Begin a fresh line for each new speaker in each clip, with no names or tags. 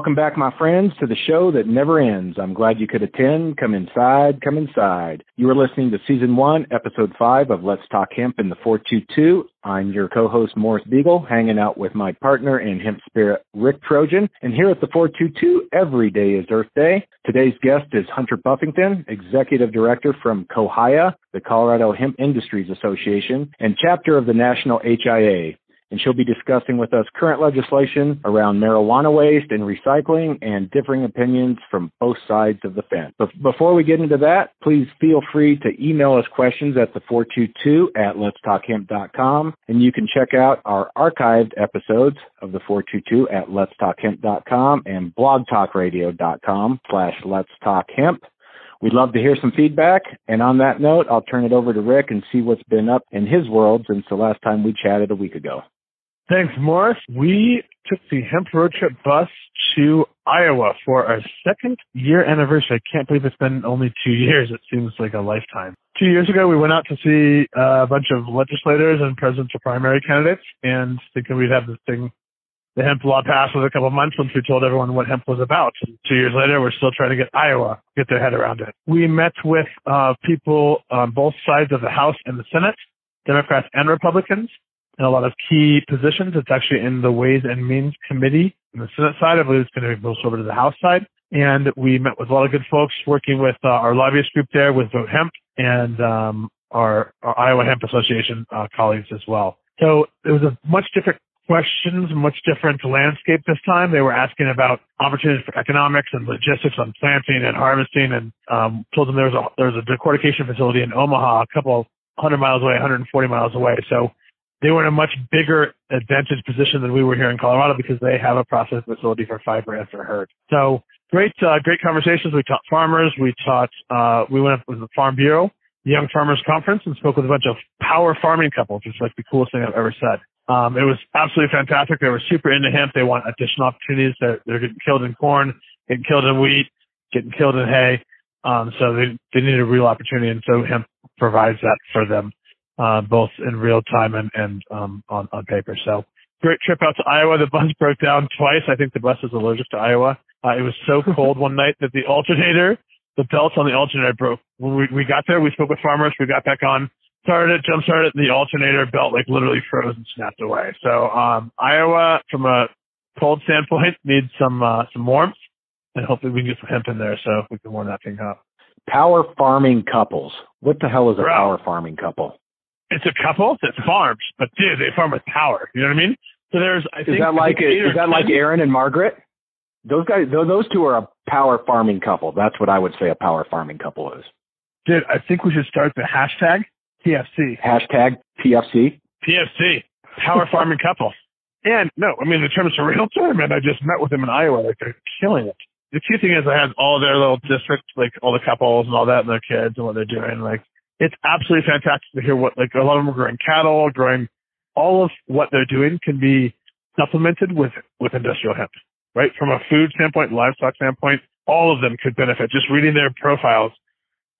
Welcome back, my friends, to the show that never ends. I'm glad you could attend. Come inside, come inside. You are listening to season one, episode five of Let's Talk Hemp in the 422. I'm your co-host, Morris Beegle, hanging out with my partner in hemp spirit, Rick Trojan. And here at the 422, every day is Earth Day. Today's guest is Hunter Buffington, executive director from COHIA, the Colorado Hemp Industries Association, and chapter of the National HIA and she'll be discussing with us current legislation around marijuana waste and recycling and differing opinions from both sides of the fence. But before we get into that, please feel free to email us questions at the 422 at letstalkhemp.com and you can check out our archived episodes of the 422 at letstalkhemp.com and blogtalkradio.com slash letstalkhemp. We'd love to hear some feedback. And on that note, I'll turn it over to Rick and see what's been up in his world since the last time we chatted a week ago.
Thanks, Morris. We took the hemp road trip bus to Iowa for our second year anniversary. I can't believe it's been only two years. It seems like a lifetime. Two years ago, we went out to see a bunch of legislators and presidential primary candidates and thinking we'd have this thing, the hemp law passed within a couple of months once we told everyone what hemp was about. Two years later, we're still trying to get Iowa, get their head around it. We met with uh, people on both sides of the House and the Senate, Democrats and Republicans in a lot of key positions. It's actually in the Ways and Means Committee in the Senate side. I believe it's going to be moved over to the House side. And we met with a lot of good folks working with uh, our lobbyist group there with Vote Hemp and um, our, our, Iowa Hemp Association uh, colleagues as well. So it was a much different questions, much different landscape this time. They were asking about opportunities for economics and logistics on planting and harvesting and um, told them there was a there was a decortication facility in Omaha, a couple hundred miles away, 140 miles away. So they were in a much bigger advantage position than we were here in Colorado because they have a processing facility for fiber for hurd. So great, uh, great conversations. We taught farmers. We taught, uh, we went up with the Farm Bureau, the Young Farmers Conference and spoke with a bunch of power farming couples, which is like the coolest thing I've ever said. Um, it was absolutely fantastic. They were super into hemp. They want additional opportunities. They're, they're getting killed in corn, getting killed in wheat, getting killed in hay. Um, so they, they need a real opportunity. And so hemp provides that for them uh, both in real time and, and um, on, on paper. So great trip out to Iowa. The bus broke down twice. I think the bus is allergic to Iowa. Uh, it was so cold one night that the alternator, the belts on the alternator broke. When we, we got there, we spoke with farmers. We got back on, started it, jump started, it, and the alternator belt like literally froze and snapped away. So um, Iowa, from a cold standpoint, needs some uh, some warmth, and hopefully we can get some hemp in there so we can warm that thing up.
Power farming couples. What the hell is a power farming couple?
It's a couple that farms, but dude, they farm with power. You know what I mean? So there's, I think,
is that like is that like Aaron and Margaret? Those guys, those two are a power farming couple. That's what I would say a power farming couple is.
Dude, I think we should start the hashtag PFC.
Hashtag PFC.
PFC. Power farming couple. And no, I mean the term is a real term, and I just met with them in Iowa. Like they're killing it. The key thing is I had all their little districts, like all the couples and all that, and their kids and what they're doing. Like it's absolutely fantastic to hear what like a lot of them are growing cattle, growing all of what they're doing can be supplemented with with industrial hemp, right? From a food standpoint, livestock standpoint, all of them could benefit. Just reading their profiles,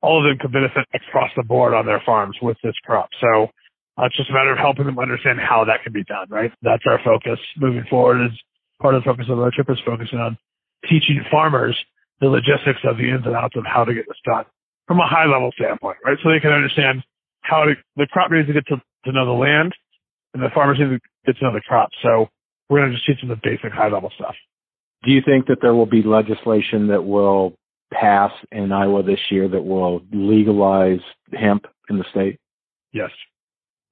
all of them could benefit across the board on their farms with this crop. So uh, it's just a matter of helping them understand how that can be done, right? That's our focus moving forward. Is part of the focus of our trip is focusing on teaching farmers the logistics of the ins and outs of how to get this done from a high level standpoint, right? So they can understand how to, the crop needs to get to, to know the land and the farmers need to get to know the crop. So we're going to just teach them the basic high level stuff.
Do you think that there will be legislation that will pass in Iowa this year that will legalize hemp in the state?
Yes.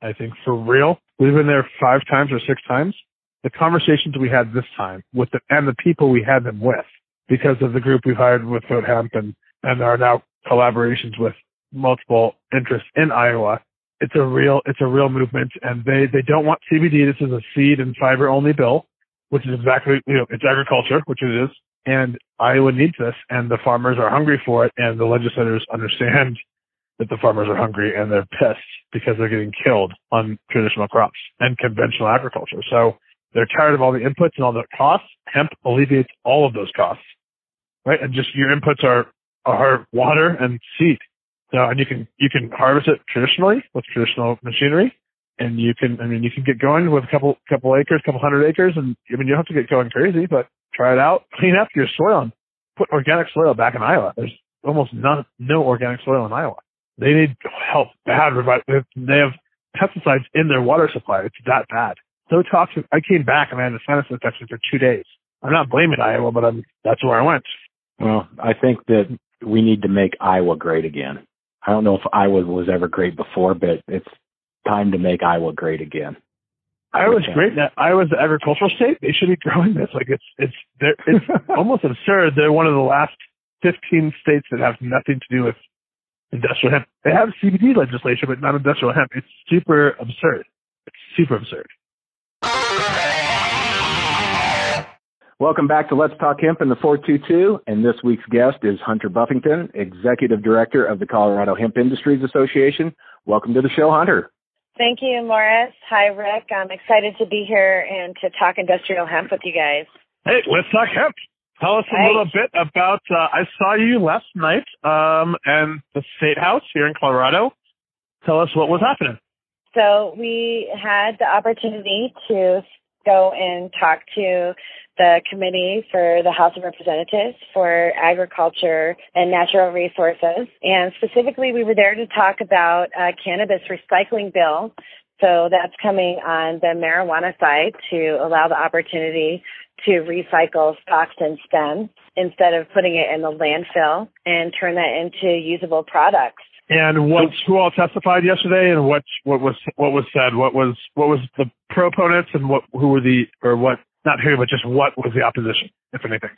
I think for real, we've been there five times or six times. The conversations we had this time with the, and the people we had them with because of the group we've hired with Vote Hemp and, and are now collaborations with multiple interests in Iowa. It's a real, it's a real movement and they, they don't want CBD. This is a seed and fiber only bill, which is exactly, you know, it's agriculture, which it is. And Iowa needs this and the farmers are hungry for it and the legislators understand that the farmers are hungry and they're pissed because they're getting killed on traditional crops and conventional agriculture. So they're tired of all the inputs and all the costs. Hemp alleviates all of those costs, right? And just your inputs are are water and seed. So, and you can you can harvest it traditionally with traditional machinery, and you can I mean you can get going with a couple couple acres, couple hundred acres, and I mean you don't have to get going crazy, but try it out, clean up your soil, and put organic soil back in Iowa. There's almost none, no organic soil in Iowa. They need help bad. They have pesticides in their water supply. It's that bad. So toxic. I came back and I had a sinus infection for two days. I'm not blaming Iowa, but I'm, that's where I went.
Well, I think that we need to make Iowa great again. I don't know if Iowa was ever great before, but it's time to make Iowa great again.
Iowa's great. Now, Iowa's the agricultural state. They should be growing this. Like it's it's it's almost absurd. They're one of the last 15 states that have nothing to do with industrial hemp. They have CBD legislation, but not industrial hemp. It's super absurd. It's super absurd.
Welcome back to Let's Talk Hemp in the 422, and this week's guest is Hunter Buffington, Executive Director of the Colorado Hemp Industries Association. Welcome to the show, Hunter.
Thank you, Morris. Hi, Rick. I'm excited to be here and to talk industrial hemp with you guys.
Hey, let's talk hemp. Tell us a little bit about. Uh, I saw you last night um, and the State House here in Colorado. Tell us what was happening.
So we had the opportunity to go and talk to the committee for the House of Representatives for Agriculture and Natural Resources. And specifically, we were there to talk about a cannabis recycling bill. So that's coming on the marijuana side to allow the opportunity to recycle stalks and stems instead of putting it in the landfill and turn that into usable products.
And what who all testified yesterday, and what what was what was said? What was what was the proponents, and what who were the or what not who, but just what was the opposition, if anything?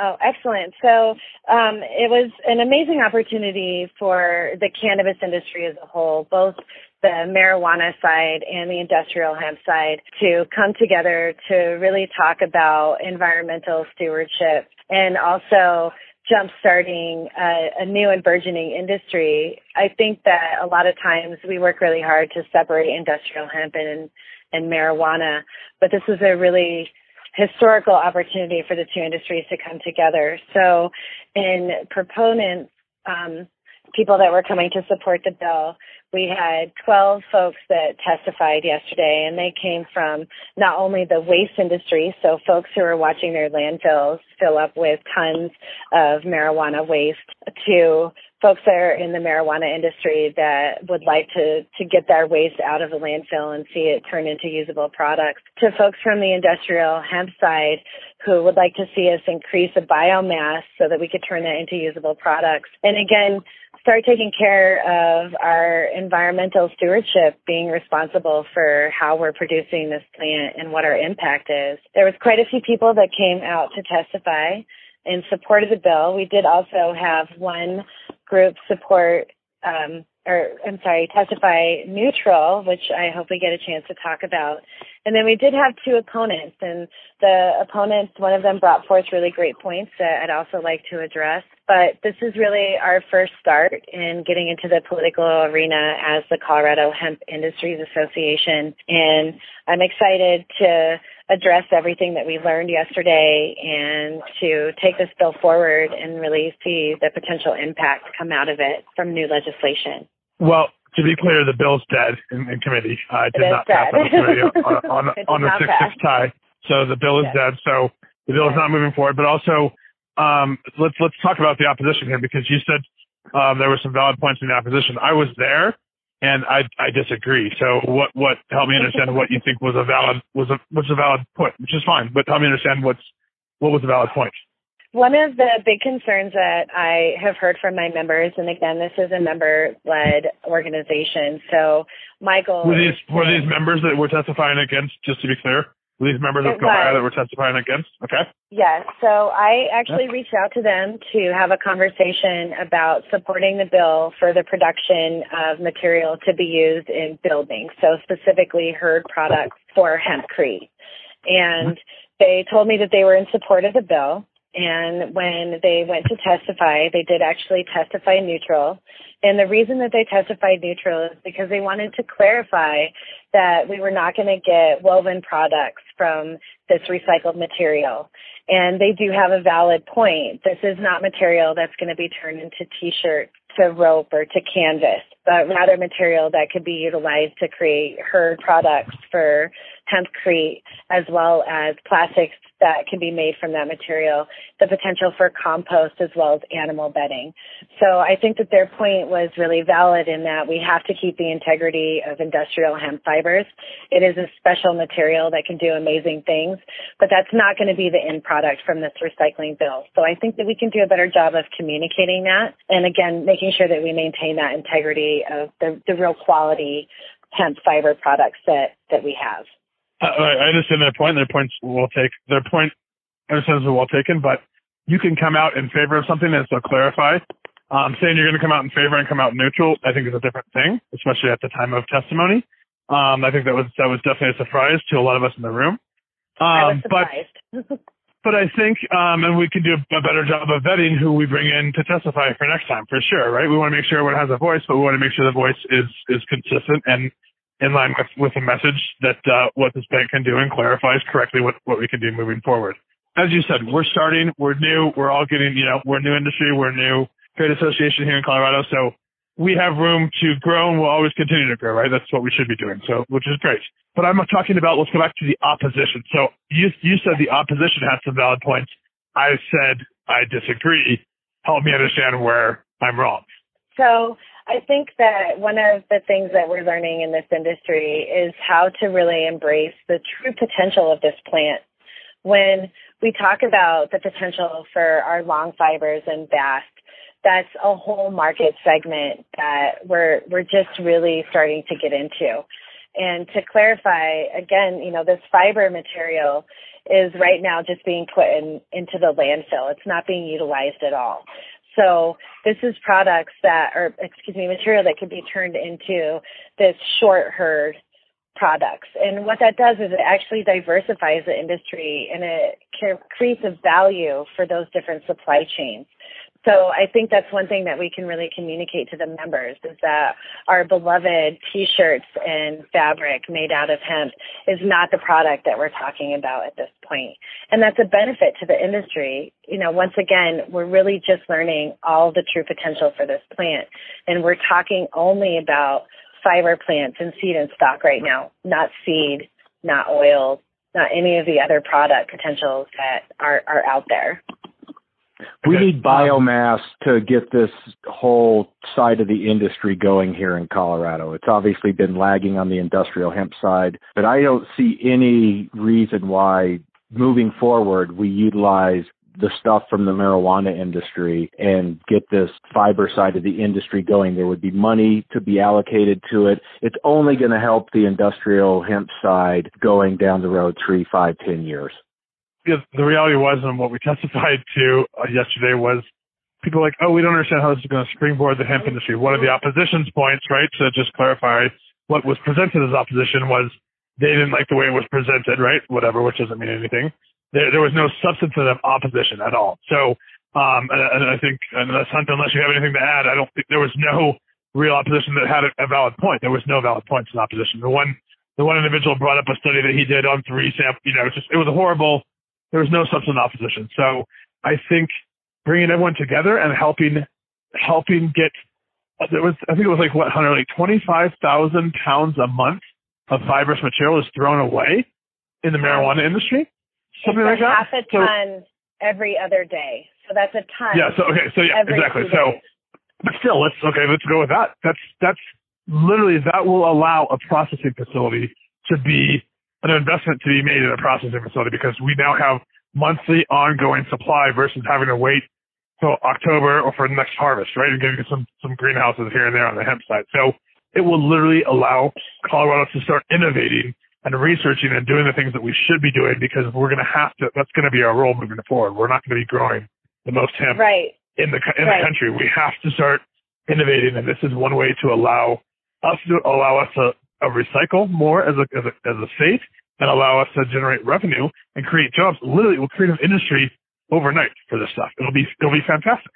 Oh, excellent. So um, it was an amazing opportunity for the cannabis industry as a whole, both the marijuana side and the industrial hemp side, to come together to really talk about environmental stewardship and also jump starting a, a new and burgeoning industry. I think that a lot of times we work really hard to separate industrial hemp and and marijuana. But this is a really historical opportunity for the two industries to come together. So, in proponents, um, people that were coming to support the bill, we had 12 folks that testified yesterday, and they came from not only the waste industry, so folks who are watching their landfills fill up with tons of marijuana waste, to folks that are in the marijuana industry that would like to, to get their waste out of the landfill and see it turn into usable products, to folks from the industrial hemp side who would like to see us increase the biomass so that we could turn that into usable products. And again, start taking care of our environmental stewardship, being responsible for how we're producing this plant and what our impact is. There was quite a few people that came out to testify in support of the bill. We did also have one group support um, or I'm sorry, testify neutral, which I hope we get a chance to talk about. And then we did have two opponents, and the opponents, one of them brought forth really great points that I'd also like to address. But this is really our first start in getting into the political arena as the Colorado Hemp Industries Association. And I'm excited to address everything that we learned yesterday and to take this bill forward and really see the potential impact come out of it from new legislation.
Well, to be clear, the bill's dead in, in committee. Uh, it, it did not pass on on, on, on the six six tie. So the bill is yes. dead. So the bill is not moving forward. But also, um, let's let's talk about the opposition here because you said um, there were some valid points in the opposition. I was there, and I I disagree. So what what help me understand what you think was a valid was a was a valid point, which is fine. But help me understand what's what was the valid point.
One of the big concerns that I have heard from my members, and again, this is a member-led organization. So, Michael,
were these were these members that were testifying against? Just to be clear, these members of Colorado that were testifying against? Okay.
Yes. So I actually reached out to them to have a conversation about supporting the bill for the production of material to be used in buildings. So specifically, hurd products for hempcrete, and mm-hmm. they told me that they were in support of the bill. And when they went to testify, they did actually testify neutral. And the reason that they testified neutral is because they wanted to clarify that we were not going to get woven products from this recycled material. And they do have a valid point. This is not material that's going to be turned into t-shirts, to rope, or to canvas, but rather material that could be utilized to create hurd products for hempcrete as well as plastics that can be made from that material, the potential for compost as well as animal bedding. So I think that their point was really valid in that we have to keep the integrity of industrial hemp fibers. It is a special material that can do amazing things, but that's not going to be the end product from this recycling bill. So I think that we can do a better job of communicating that and again, making sure that we maintain that integrity of the, the real quality hemp fiber products that, that we have.
I understand their point. Their points will take their point. I understand is well taken, but you can come out in favor of something and still clarify. Um, saying you're going to come out in favor and come out neutral, I think is a different thing, especially at the time of testimony. Um, I think that was that was definitely a surprise to a lot of us in the room.
Um, I
but but I think, um, and we can do a better job of vetting who we bring in to testify for next time, for sure, right? We want to make sure everyone has a voice, but we want to make sure the voice is is consistent and in line with, with the message that uh, what this bank can do and clarifies correctly what, what we can do moving forward. As you said, we're starting, we're new, we're all getting, you know, we're new industry, we're new trade association here in Colorado, so we have room to grow and we'll always continue to grow, right? That's what we should be doing, so which is great. But I'm talking about, let's go back to the opposition. So you, you said the opposition has some valid points. I said I disagree. Help me understand where I'm wrong.
So I think that one of the things that we're learning in this industry is how to really embrace the true potential of this plant. When we talk about the potential for our long fibers and bast, that's a whole market segment that we're we're just really starting to get into. And to clarify, again, you know, this fiber material is right now just being put in, into the landfill. It's not being utilized at all. So this is products that, or excuse me, material that can be turned into this short hurd products. And what that does is it actually diversifies the industry and it creates a value for those different supply chains. So I think that's one thing that we can really communicate to the members is that our beloved t-shirts and fabric made out of hemp is not the product that we're talking about at this point. And that's a benefit to the industry. You know, once again, we're really just learning all the true potential for this plant. And we're talking only about fiber plants and seed and stock right now, not seed, not oil, not any of the other product potentials that are, are out there.
We okay. need biomass to get this whole side of the industry going here in Colorado. It's obviously been lagging on the industrial hemp side, but I don't see any reason why moving forward we utilize the stuff from the marijuana industry and get this fiber side of the industry going. There would be money to be allocated to it. It's only going to help the industrial hemp side going down the road three, five, ten years
the reality was, and what we testified to uh, yesterday was people like, oh, we don't understand how this is going to springboard the hemp industry. One of the opposition's points, right, to just clarify what was presented as opposition was they didn't like the way it was presented, right? Whatever, which doesn't mean anything. There, there was no substantive opposition at all. So, um, and, and I think, unless unless you have anything to add, I don't think there was no real opposition that had a, a valid point. There was no valid points in opposition. The one, the one individual brought up a study that he did on three sample, you know, it just, it was a horrible there was no substantive opposition. So I think bringing everyone together and helping helping get there was I think it was like what Hunter like twenty five thousand pounds a month of fibrous material is thrown away in the marijuana industry. Something
it's
like that.
Half a ton so, every other day. So that's a ton.
Yeah. So okay. So yeah. Exactly. So, but still, let's okay. Let's go with that. That's that's literally that will allow a processing facility to be an investment to be made in a processing facility because we now have monthly ongoing supply versus having to wait till October or for the next harvest, right? And getting some, some greenhouses here and there on the hemp side. So it will literally allow Colorado to start innovating and researching and doing the things that we should be doing because we're going to have to, that's going to be our role moving forward. We're not going to be growing the most hemp
right.
in the, in
right.
the country. We have to start innovating and this is one way to allow us to allow us to recycle more as a, as a as a state and allow us to generate revenue and create jobs. Literally, it will create an industry overnight for this stuff. It'll be it'll be fantastic.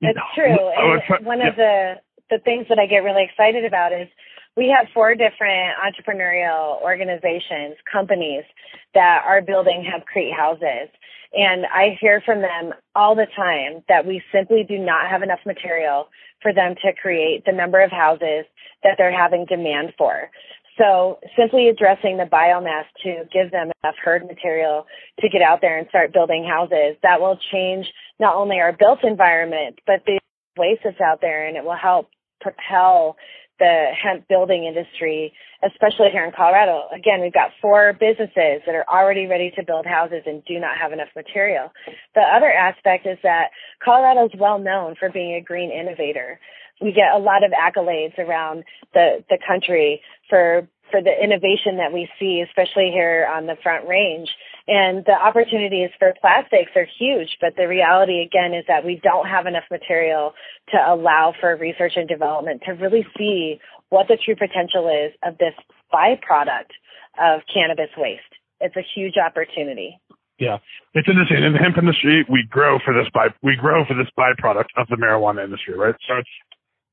It's true. And one yeah. of the the things that I get really excited about is we have four different entrepreneurial organizations, companies that are building hempcrete houses. And I hear from them all the time that we simply do not have enough material for them to create the number of houses that they're having demand for. So simply addressing the biomass to give them enough hurd material to get out there and start building houses, that will change not only our built environment, but the waste that's out there and it will help propel the hemp building industry, especially here in Colorado. Again, we've got four businesses that are already ready to build houses and do not have enough material. The other aspect is that Colorado is well known for being a green innovator. We get a lot of accolades around the, the country for for the innovation that we see, especially here on the Front Range. And the opportunities for plastics are huge, but the reality again is that we don't have enough material to allow for research and development to really see what the true potential is of this byproduct of cannabis waste. It's a huge opportunity.
Yeah, it's interesting. In the hemp industry, we grow for this by we grow for this byproduct of the marijuana industry, right? So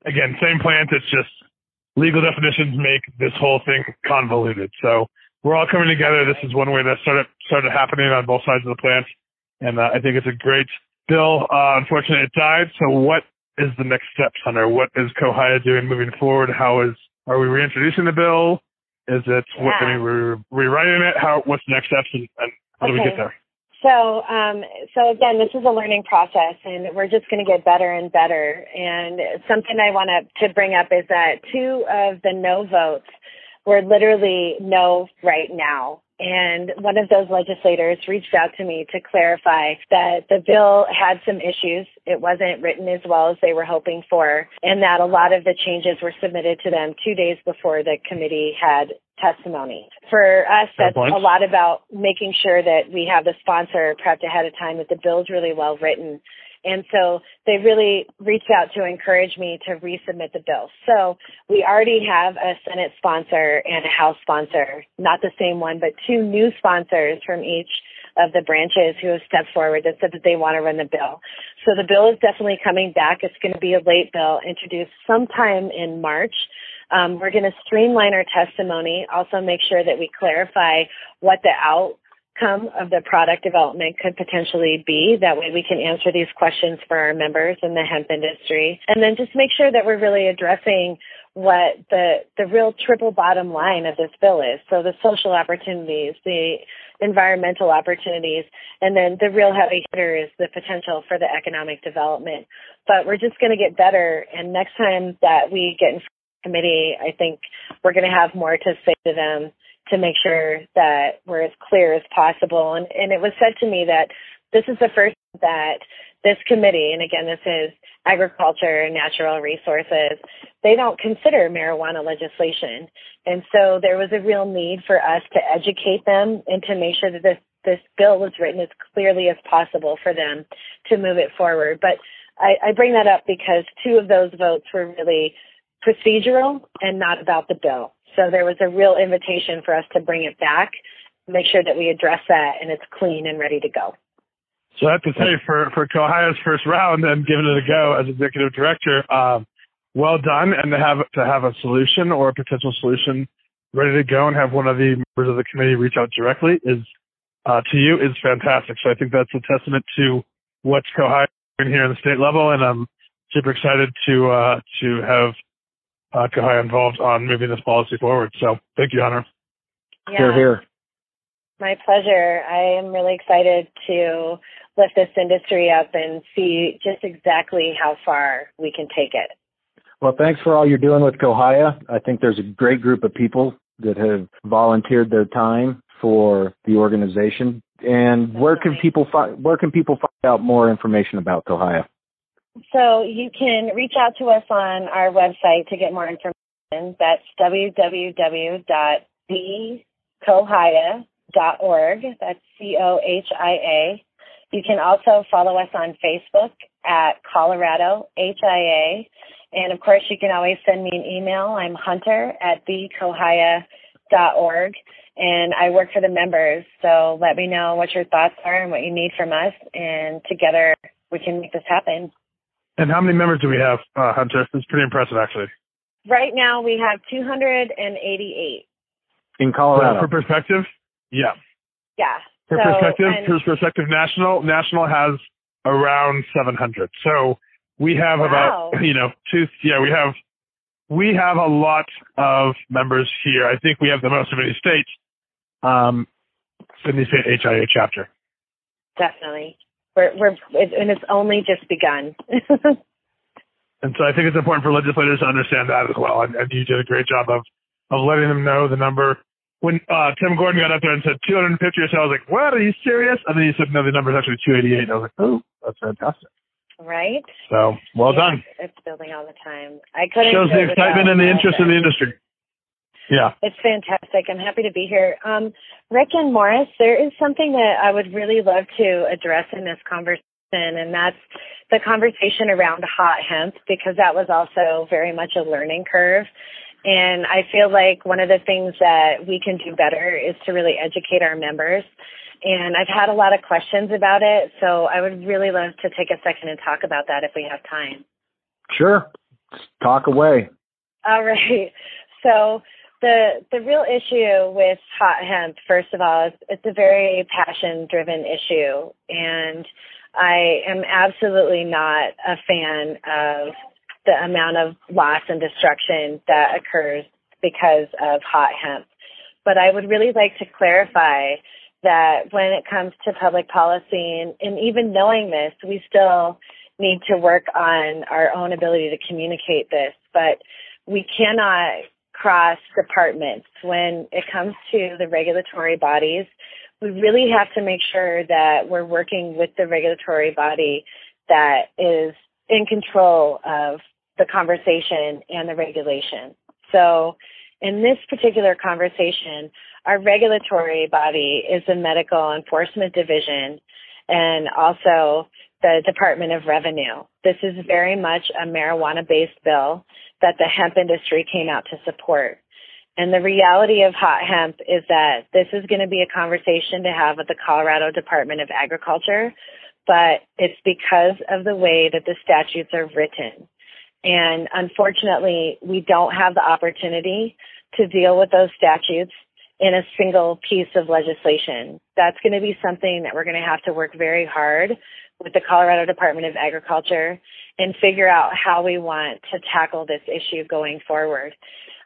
again same plant. It's just legal definitions make this whole thing convoluted. So we're all coming together. This is one way that started started happening on both sides of the plant, and uh, I think it's a great bill. Uh, unfortunately, it died. So what is the next steps, Hunter? What is COHIA doing moving forward? How is are we reintroducing the bill? Is it
yeah.
what, I mean, we're rewriting it? How what's the next steps, and, and how
okay.
do we get there?
So, um, so again, this is a learning process, and we're just going to get better and better. And something I want to to bring up is that two of the no votes were literally no right now. And one of those legislators reached out to me to clarify that the bill had some issues. It wasn't written as well as they were hoping for, and that a lot of the changes were submitted to them two days before the committee had testimony. For us, that's a lot about making sure that we have the sponsor prepped ahead of time, that the bill is really well written. And so they really reached out to encourage me to resubmit the bill. So we already have a Senate sponsor and a House sponsor, not the same one, but two new sponsors from each of the branches who have stepped forward that said that they want to run the bill. So the bill is definitely coming back. It's going to be a late bill introduced sometime in March. Um, we're going to streamline our testimony, also make sure that we clarify what the outcome of the product development could potentially be. That way we can answer these questions for our members in the hemp industry. And then just make sure that we're really addressing what the the real triple bottom line of this bill is. So the social opportunities, the environmental opportunities, and then the real heavy hitter is the potential for the economic development. But we're just going to get better. And next time that we get in committee, I think we're going to have more to say to them to make sure that we're as clear as possible. And, and it was said to me that this is the first that this committee, and again, this is agriculture and natural resources, they don't consider marijuana legislation. And so there was a real need for us to educate them and to make sure that this, this bill was written as clearly as possible for them to move it forward. But I, I bring that up because two of those votes were really procedural and not about the bill. So there was a real invitation for us to bring it back, make sure that we address that and it's clean and ready to go.
So I have to say, for for COHIA's first round and giving it a go as executive director, um, well done. And to have to have a solution or a potential solution ready to go and have one of the members of the committee reach out directly is uh, to you is fantastic. So I think that's a testament to what's COHIA doing here in the state level, and I'm super excited to uh, to have uh, COHIA involved on moving this policy forward. So thank you, Hunter.
Yeah.
Here, here.
My pleasure. I am really excited to lift this industry up and see just exactly how far we can take it.
Well, thanks for all you're doing with COHIA. I think there's a great group of people that have volunteered their time for the organization. And where can people find where can people find out more information about COHIA?
So you can reach out to us on our website to get more information. That's www.thecohia.org. That's C-O-H-I-A. You can also follow us on Facebook at Colorado HIA. And of course, you can always send me an email. I'm Hunter at thecohia.org. And I work for the members. So let me know what your thoughts are and what you need from us. And together we can make this happen.
And how many members do we have, uh, Hunter? It's pretty impressive, actually.
Right now, we have 288
in Colorado.
for perspective, yeah.
Yeah.
For
so,
perspective,
and,
for perspective, national national has around 700. So we have
wow.
about you know two. Yeah, we have we have a lot of members here. I think we have the most of any state. Um, Sydney State HIA chapter.
Definitely. We're, we're, and it's only just begun.
and so I think it's important for legislators to understand that as well. And, and you did a great job of, of letting them know the number. When uh, Tim Gordon got up there and said 250 or so, I was like, what? Are you serious? And then he said, no, the number is actually 288. And I was like, oh, that's fantastic.
Right.
So well
yeah,
done.
It's building all the time. I couldn't
shows the excitement and the interest in the industry. Yeah.
It's fantastic. I'm happy to be here. Um, Rick and Morris, there is something that I would really love to address in this conversation, and that's the conversation around hot hemp, because that was also very much a learning curve. And I feel like one of the things that we can do better is to really educate our members. And I've had a lot of questions about it, so I would really love to take a second and talk about that if we have time.
Sure. Talk away.
All right. So the the real issue with hot hemp, first of all, is it's a very passion driven issue, and I am absolutely not a fan of the amount of loss and destruction that occurs because of hot hemp. But I would really like to clarify that when it comes to public policy and, and even knowing this, we still need to work on our own ability to communicate this. But we cannot cross departments when it comes to the regulatory bodies. We really have to make sure that we're working with the regulatory body that is in control of the conversation and the regulation. So in this particular conversation, our regulatory body is the Medical Enforcement Division and also the Department of Revenue. This is very much a marijuana based bill that the hemp industry came out to support. And the reality of hot hemp is that this is going to be a conversation to have with the Colorado Department of Agriculture, but it's because of the way that the statutes are written. And unfortunately, we don't have the opportunity to deal with those statutes in a single piece of legislation. That's going to be something that we're going to have to work very hard with the Colorado Department of Agriculture and figure out how we want to tackle this issue going forward.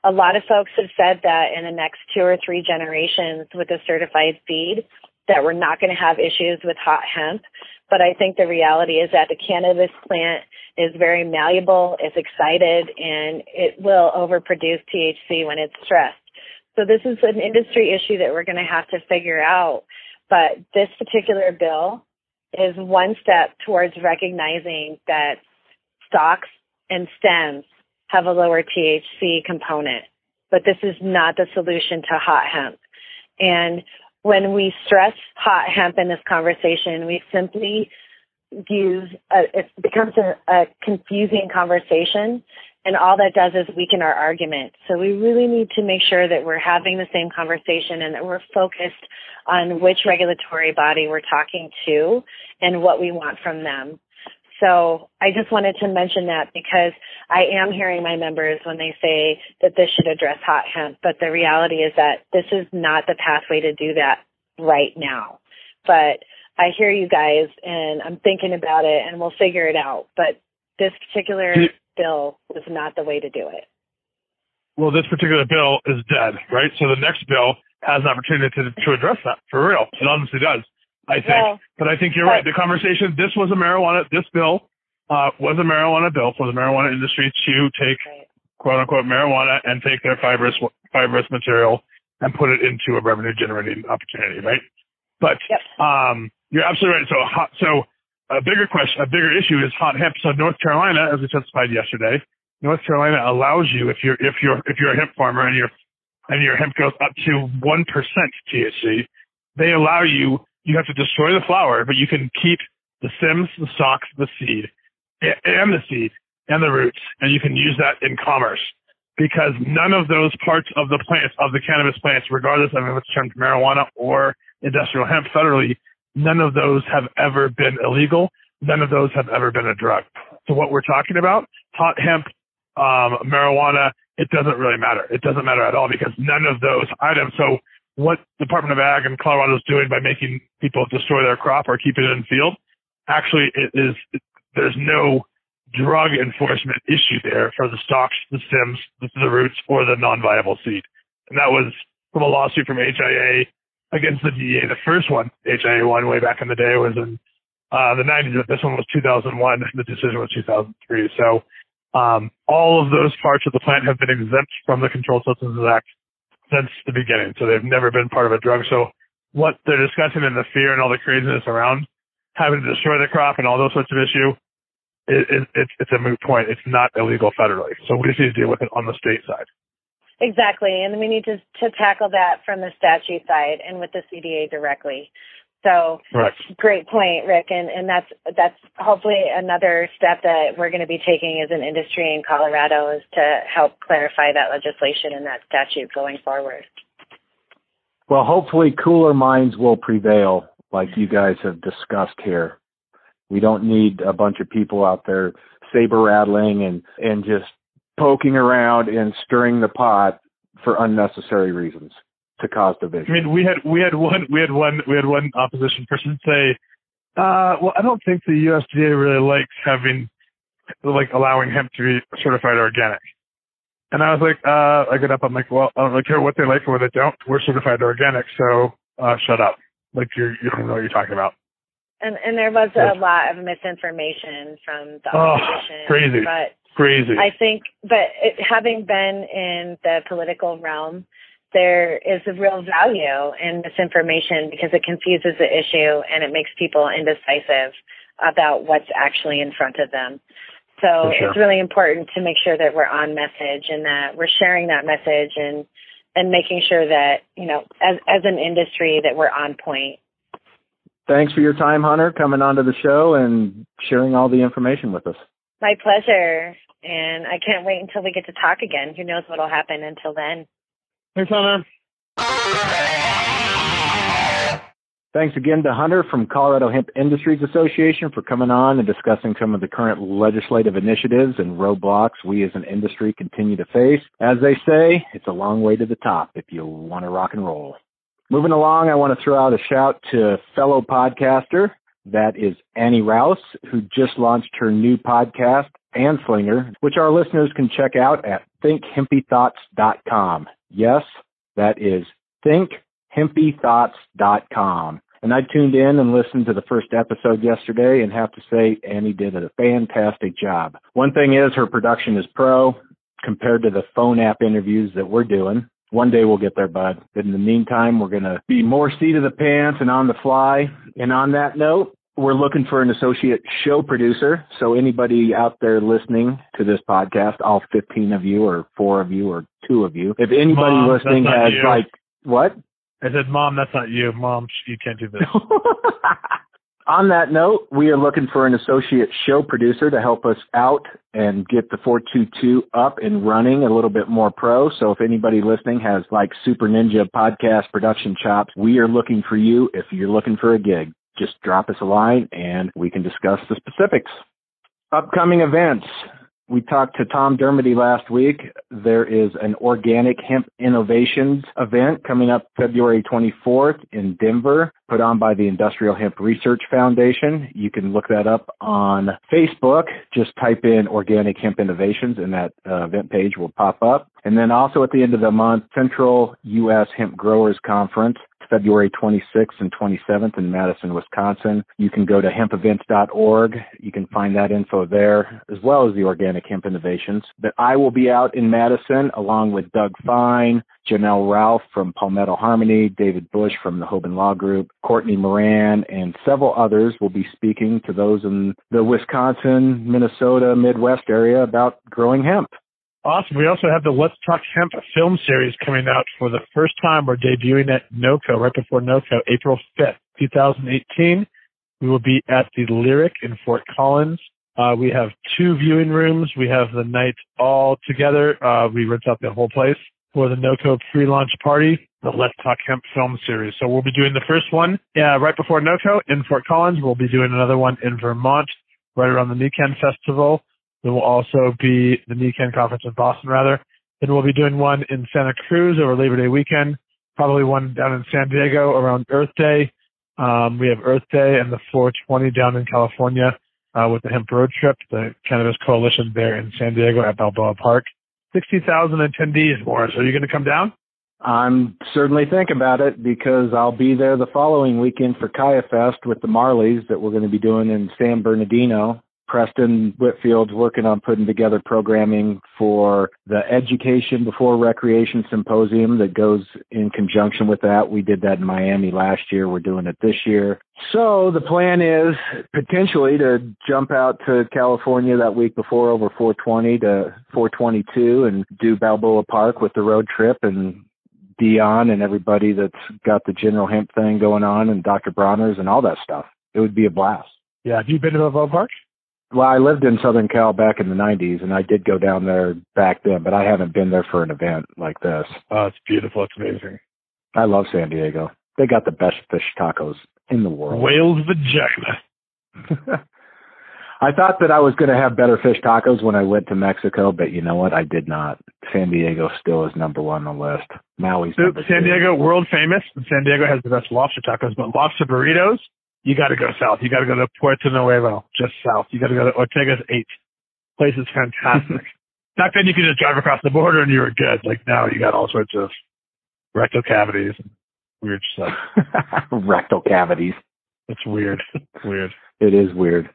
A lot of folks have said that in the next two or three generations with a certified seed that we're not going to have issues with hot hemp. But I think the reality is that the cannabis plant is very malleable, it's excited, and it will overproduce THC when it's stressed. So this is an industry issue that we're going to have to figure out. But this particular bill is one step towards recognizing that stalks and stems have a lower THC component, but this is not the solution to hot hemp. And when we stress hot hemp in this conversation, we simply use a, it becomes a, a confusing conversation and all that does is weaken our argument. So we really need to make sure that we're having the same conversation and that we're focused on which regulatory body we're talking to and what we want from them. So I just wanted to mention that because I am hearing my members when they say that this should address hot hemp, but the reality is that this is not the pathway to do that right now. But I hear you guys and I'm thinking about it and we'll figure it out. But this particular bill was not the way to do it.
Well, this particular bill is dead, right? So the next bill has an opportunity to, to address that for real. It honestly does. I think. Well, but I think you're right. The conversation, this was a marijuana, this bill uh, was a marijuana bill for the marijuana industry to take right. quote unquote marijuana and take their fibrous, fibrous material and put it into a revenue generating opportunity, right? But, yep. um, you're absolutely right. So so a bigger question, a bigger issue is hot hemp. So North Carolina, as we testified yesterday, North Carolina allows you if you're, if you're, if you're a hemp farmer and your, and your hemp goes up to 1% THC, they allow you you have to destroy the flower, but you can keep the stems, the stalks, the seed, and the seed and the roots, and you can use that in commerce because none of those parts of the plants, of the cannabis plants, regardless of if it's termed marijuana or industrial hemp federally, none of those have ever been illegal. None of those have ever been a drug. So what we're talking about, hot hemp, um, marijuana, it doesn't really matter. It doesn't matter at all because none of those items. So what Department of Ag and Colorado is doing by making people destroy their crop or keep it in field, actually it is, there's no, drug enforcement issue there for the stalks, the stems, the roots, or the non-viable seed. And that was from a lawsuit from HIA against the DEA. The first one, HIA one way back in the day was in uh, the 90s, but this one was 2001. The decision was 2003. So um, all of those parts of the plant have been exempt from the Controlled Substances Act since the beginning. So they've never been part of a drug. So what they're discussing and the fear and all the craziness around having to destroy the crop and all those sorts of issue, it, it, it's, it's a moot point. It's not illegal federally. So we just need to deal with it on the state side.
Exactly. And we need to, to tackle that from the statute side and with the CDA directly. So
right.
great point, Rick. And, and that's, that's hopefully another step that we're going to be taking as an industry in Colorado is to help clarify that legislation and that statute going forward.
Well, hopefully cooler minds will prevail like you guys have discussed here. We don't need a bunch of people out there saber rattling and, and just poking around and stirring the pot for unnecessary reasons to cause division.
I mean, we had we had one we had one we had one opposition person say, uh, "Well, I don't think the USDA really likes having like allowing hemp to be certified organic." And I was like, uh, I get up, I'm like, well, I don't really care what they like or what they don't. We're certified organic, so uh, shut up. Like you you don't know what you're talking about.
And and there was a lot of misinformation from the
oh,
opposition.
crazy.
But
crazy.
I think, but it, having been in the political realm, there is a real value in misinformation because it confuses the issue and it makes people indecisive about what's actually in front of them. So
sure.
it's really important to make sure that we're on message and that we're sharing that message and and making sure that you know as as an industry that we're on point.
Thanks for your time, Hunter, coming onto the show and sharing all the information with us.
My pleasure, and I can't wait until we get to talk again. Who knows what'll happen until then.
Thanks, Hunter.
Thanks again to Hunter from Colorado Hemp Industries Association for coming on and discussing some of the current legislative initiatives and roadblocks we as an industry continue to face. As they say, it's a long way to the top if you want to rock and roll. Moving along, I want to throw out a shout to fellow podcaster, that is Annie Rouse, who just launched her new podcast, Anslinger, which our listeners can check out at thinkhempythoughts.com. Yes, that is thinkhempythoughts.com. And I tuned in and listened to the first episode yesterday and have to say Annie did a fantastic job. One thing is her production is pro compared to the phone app interviews that we're doing. One day we'll get there, bud. But in the meantime, we're going to be more seat of the pants and on the fly. And on that note, we're looking for an associate show producer. So anybody out there listening to this podcast, all 15 of you or four of you or two of you, if anybody
Mom,
listening has
you.
like, what?
I said, Mom, that's not you. Mom, you can't do this.
On that note, we are looking for an associate show producer to help us out and get the 422 up and running a little bit more pro. So if anybody listening has like super ninja podcast production chops, we are looking for you if you're looking for a gig. Just drop us a line and we can discuss the specifics. Upcoming events. We talked to Tom Dermody last week. There is an organic hemp innovations event coming up February 24th in Denver, put on by the Industrial Hemp Research Foundation. You can look that up on Facebook. Just type in organic hemp innovations and that uh, event page will pop up. And then also at the end of the month, Central U.S. Hemp Growers Conference. February 26th and 27th in Madison, Wisconsin. You can go to hempevents.org. You can find that info there, as well as the organic hemp innovations. But I will be out in Madison along with Doug Fine, Janel Ralph from Palmetto Harmony, David Bush from the Hoban Law Group, Courtney Moran, and several others will be speaking to those in the Wisconsin, Minnesota, Midwest area about growing hemp.
Awesome. We also have the Let's Talk Hemp film series coming out for the first time. We're debuting at NOCO, right before NOCO, April 5th, 2018. We will be at the Lyric in Fort Collins. Uh, we have two viewing rooms. We have the night all together. Uh, we rent out the whole place for the NOCO pre-launch party, the Let's Talk Hemp film series. So we'll be doing the first one uh, right before NOCO in Fort Collins. We'll be doing another one in Vermont right around the NECANN Festival. There will also be the NECANN conference in Boston, rather. Then we'll be doing one in Santa Cruz over Labor Day weekend, probably one down in San Diego around Earth Day. Um, we have Earth Day and the 420 down in California. uh, with the Hemp Road Trip, the Cannabis Coalition there in San Diego at Balboa Park. 60,000 attendees, Morris. Are you going to come down?
I'm certainly thinking about it because I'll be there the following weekend for Kaya Fest with the Marleys that we're going to be doing in San Bernardino. Preston Whitfield's working on putting together programming for the Education Before Recreation Symposium that goes in conjunction with that. We did that in Miami last year. We're doing it this year. So the plan is potentially to jump out to California that week before over 420 to 422 and do Balboa Park with the road trip and Dion and everybody that's got the general hemp thing going on and Dr. Bronner's and all that stuff. It would be a blast.
Yeah. Have you been to Balboa Park?
Well, I lived in Southern Cal back in the 90s, and I did go down there back then, but I haven't been there for an event like this.
Oh, it's beautiful. It's amazing.
I love San Diego. They got the best fish tacos in the world.
Whale's vagina.
I thought that I was going to have better fish tacos when I went to Mexico, but you know what? I did not. San Diego still is number one on the list. Maui's
So,
number
San
two.
Diego, world famous. San Diego has the best lobster tacos, but lobster burritos, you got to go south. You got to go to Puerto Nuevo, just south. You got to go to Ortega's 8. Place is fantastic. Back then, you could just drive across the border and you were good. Like now, you got all sorts of rectal cavities and weird stuff.
Rectal cavities.
It's weird. It's weird.
It is weird.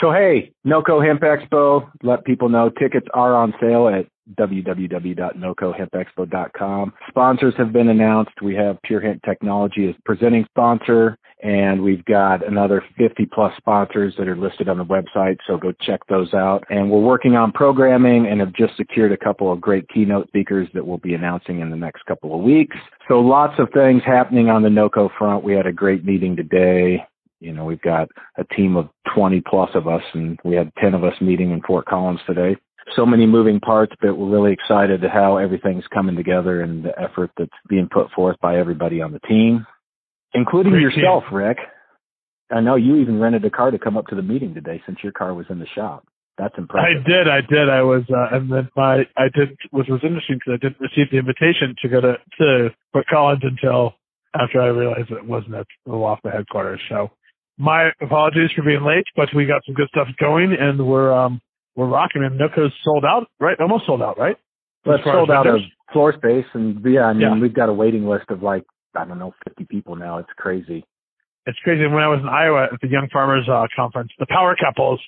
So hey, NOCO Hemp Expo, let people know tickets are on sale at www.nocohempexpo.com. Sponsors have been announced. We have Pure Hemp Technology as presenting sponsor, and we've got another 50 plus sponsors that are listed on the website, so go check those out. And we're working on programming and have just secured a couple of great keynote speakers that we'll be announcing in the next couple of weeks. So lots of things happening on the NOCO front. We had a great meeting today. You know, we've got a team of 20 plus of us, and we had 10 of us meeting in Fort Collins today. So many moving parts, but we're really excited at how everything's coming together and the effort that's being put forth by everybody on the team, including
Great
yourself, Rick. I know you even rented a car to come up to the meeting today since your car was in the shop. That's impressive.
I did, I did. I was, uh, and then my, I did, which was interesting because I didn't receive the invitation to go to, to Fort Collins until after I realized it wasn't at the WAFA headquarters. So my apologies for being late, but we got some good stuff going and we're, um, we're rocking and NOCO's sold out, right? Almost sold out, right?
But
As far as
sold out of floor space, and yeah, I mean,
Yeah.
we've got a waiting list of like I don't know, 50 people now. It's crazy.
It's crazy. When I was in Iowa at the Young Farmers uh, Conference, the power couples,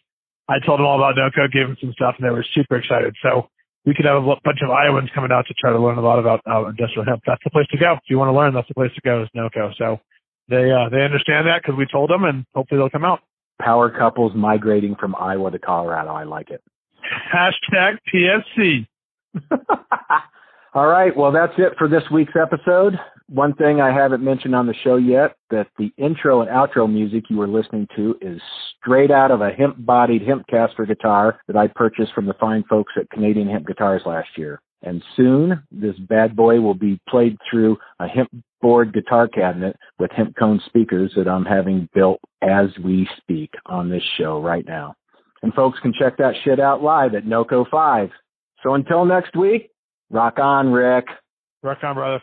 I told them all about NOCO, gave them some stuff, and they were super excited. So we could have a bunch of Iowans coming out to try to learn a lot about uh, industrial hemp. That's the place to go. If you want to learn, that's the place to go is NOCO. So they uh, they understand that because we told them, and hopefully they'll come out.
Power couples migrating from Iowa to Colorado. I like it.
Hashtag PSC.
All right. Well, that's it for this week's episode. One thing I haven't mentioned on the show yet that the intro and outro music you were listening to is straight out of a hemp bodied HempCaster guitar that I purchased from the fine folks at Canadian Hemp Guitars last year. And soon this bad boy will be played through a hemp board guitar cabinet with hemp cone speakers that I'm having built as we speak on this show right now. And folks can check that shit out live at NOCO 5. So until next week, rock on, Rick.
Rock on, brother.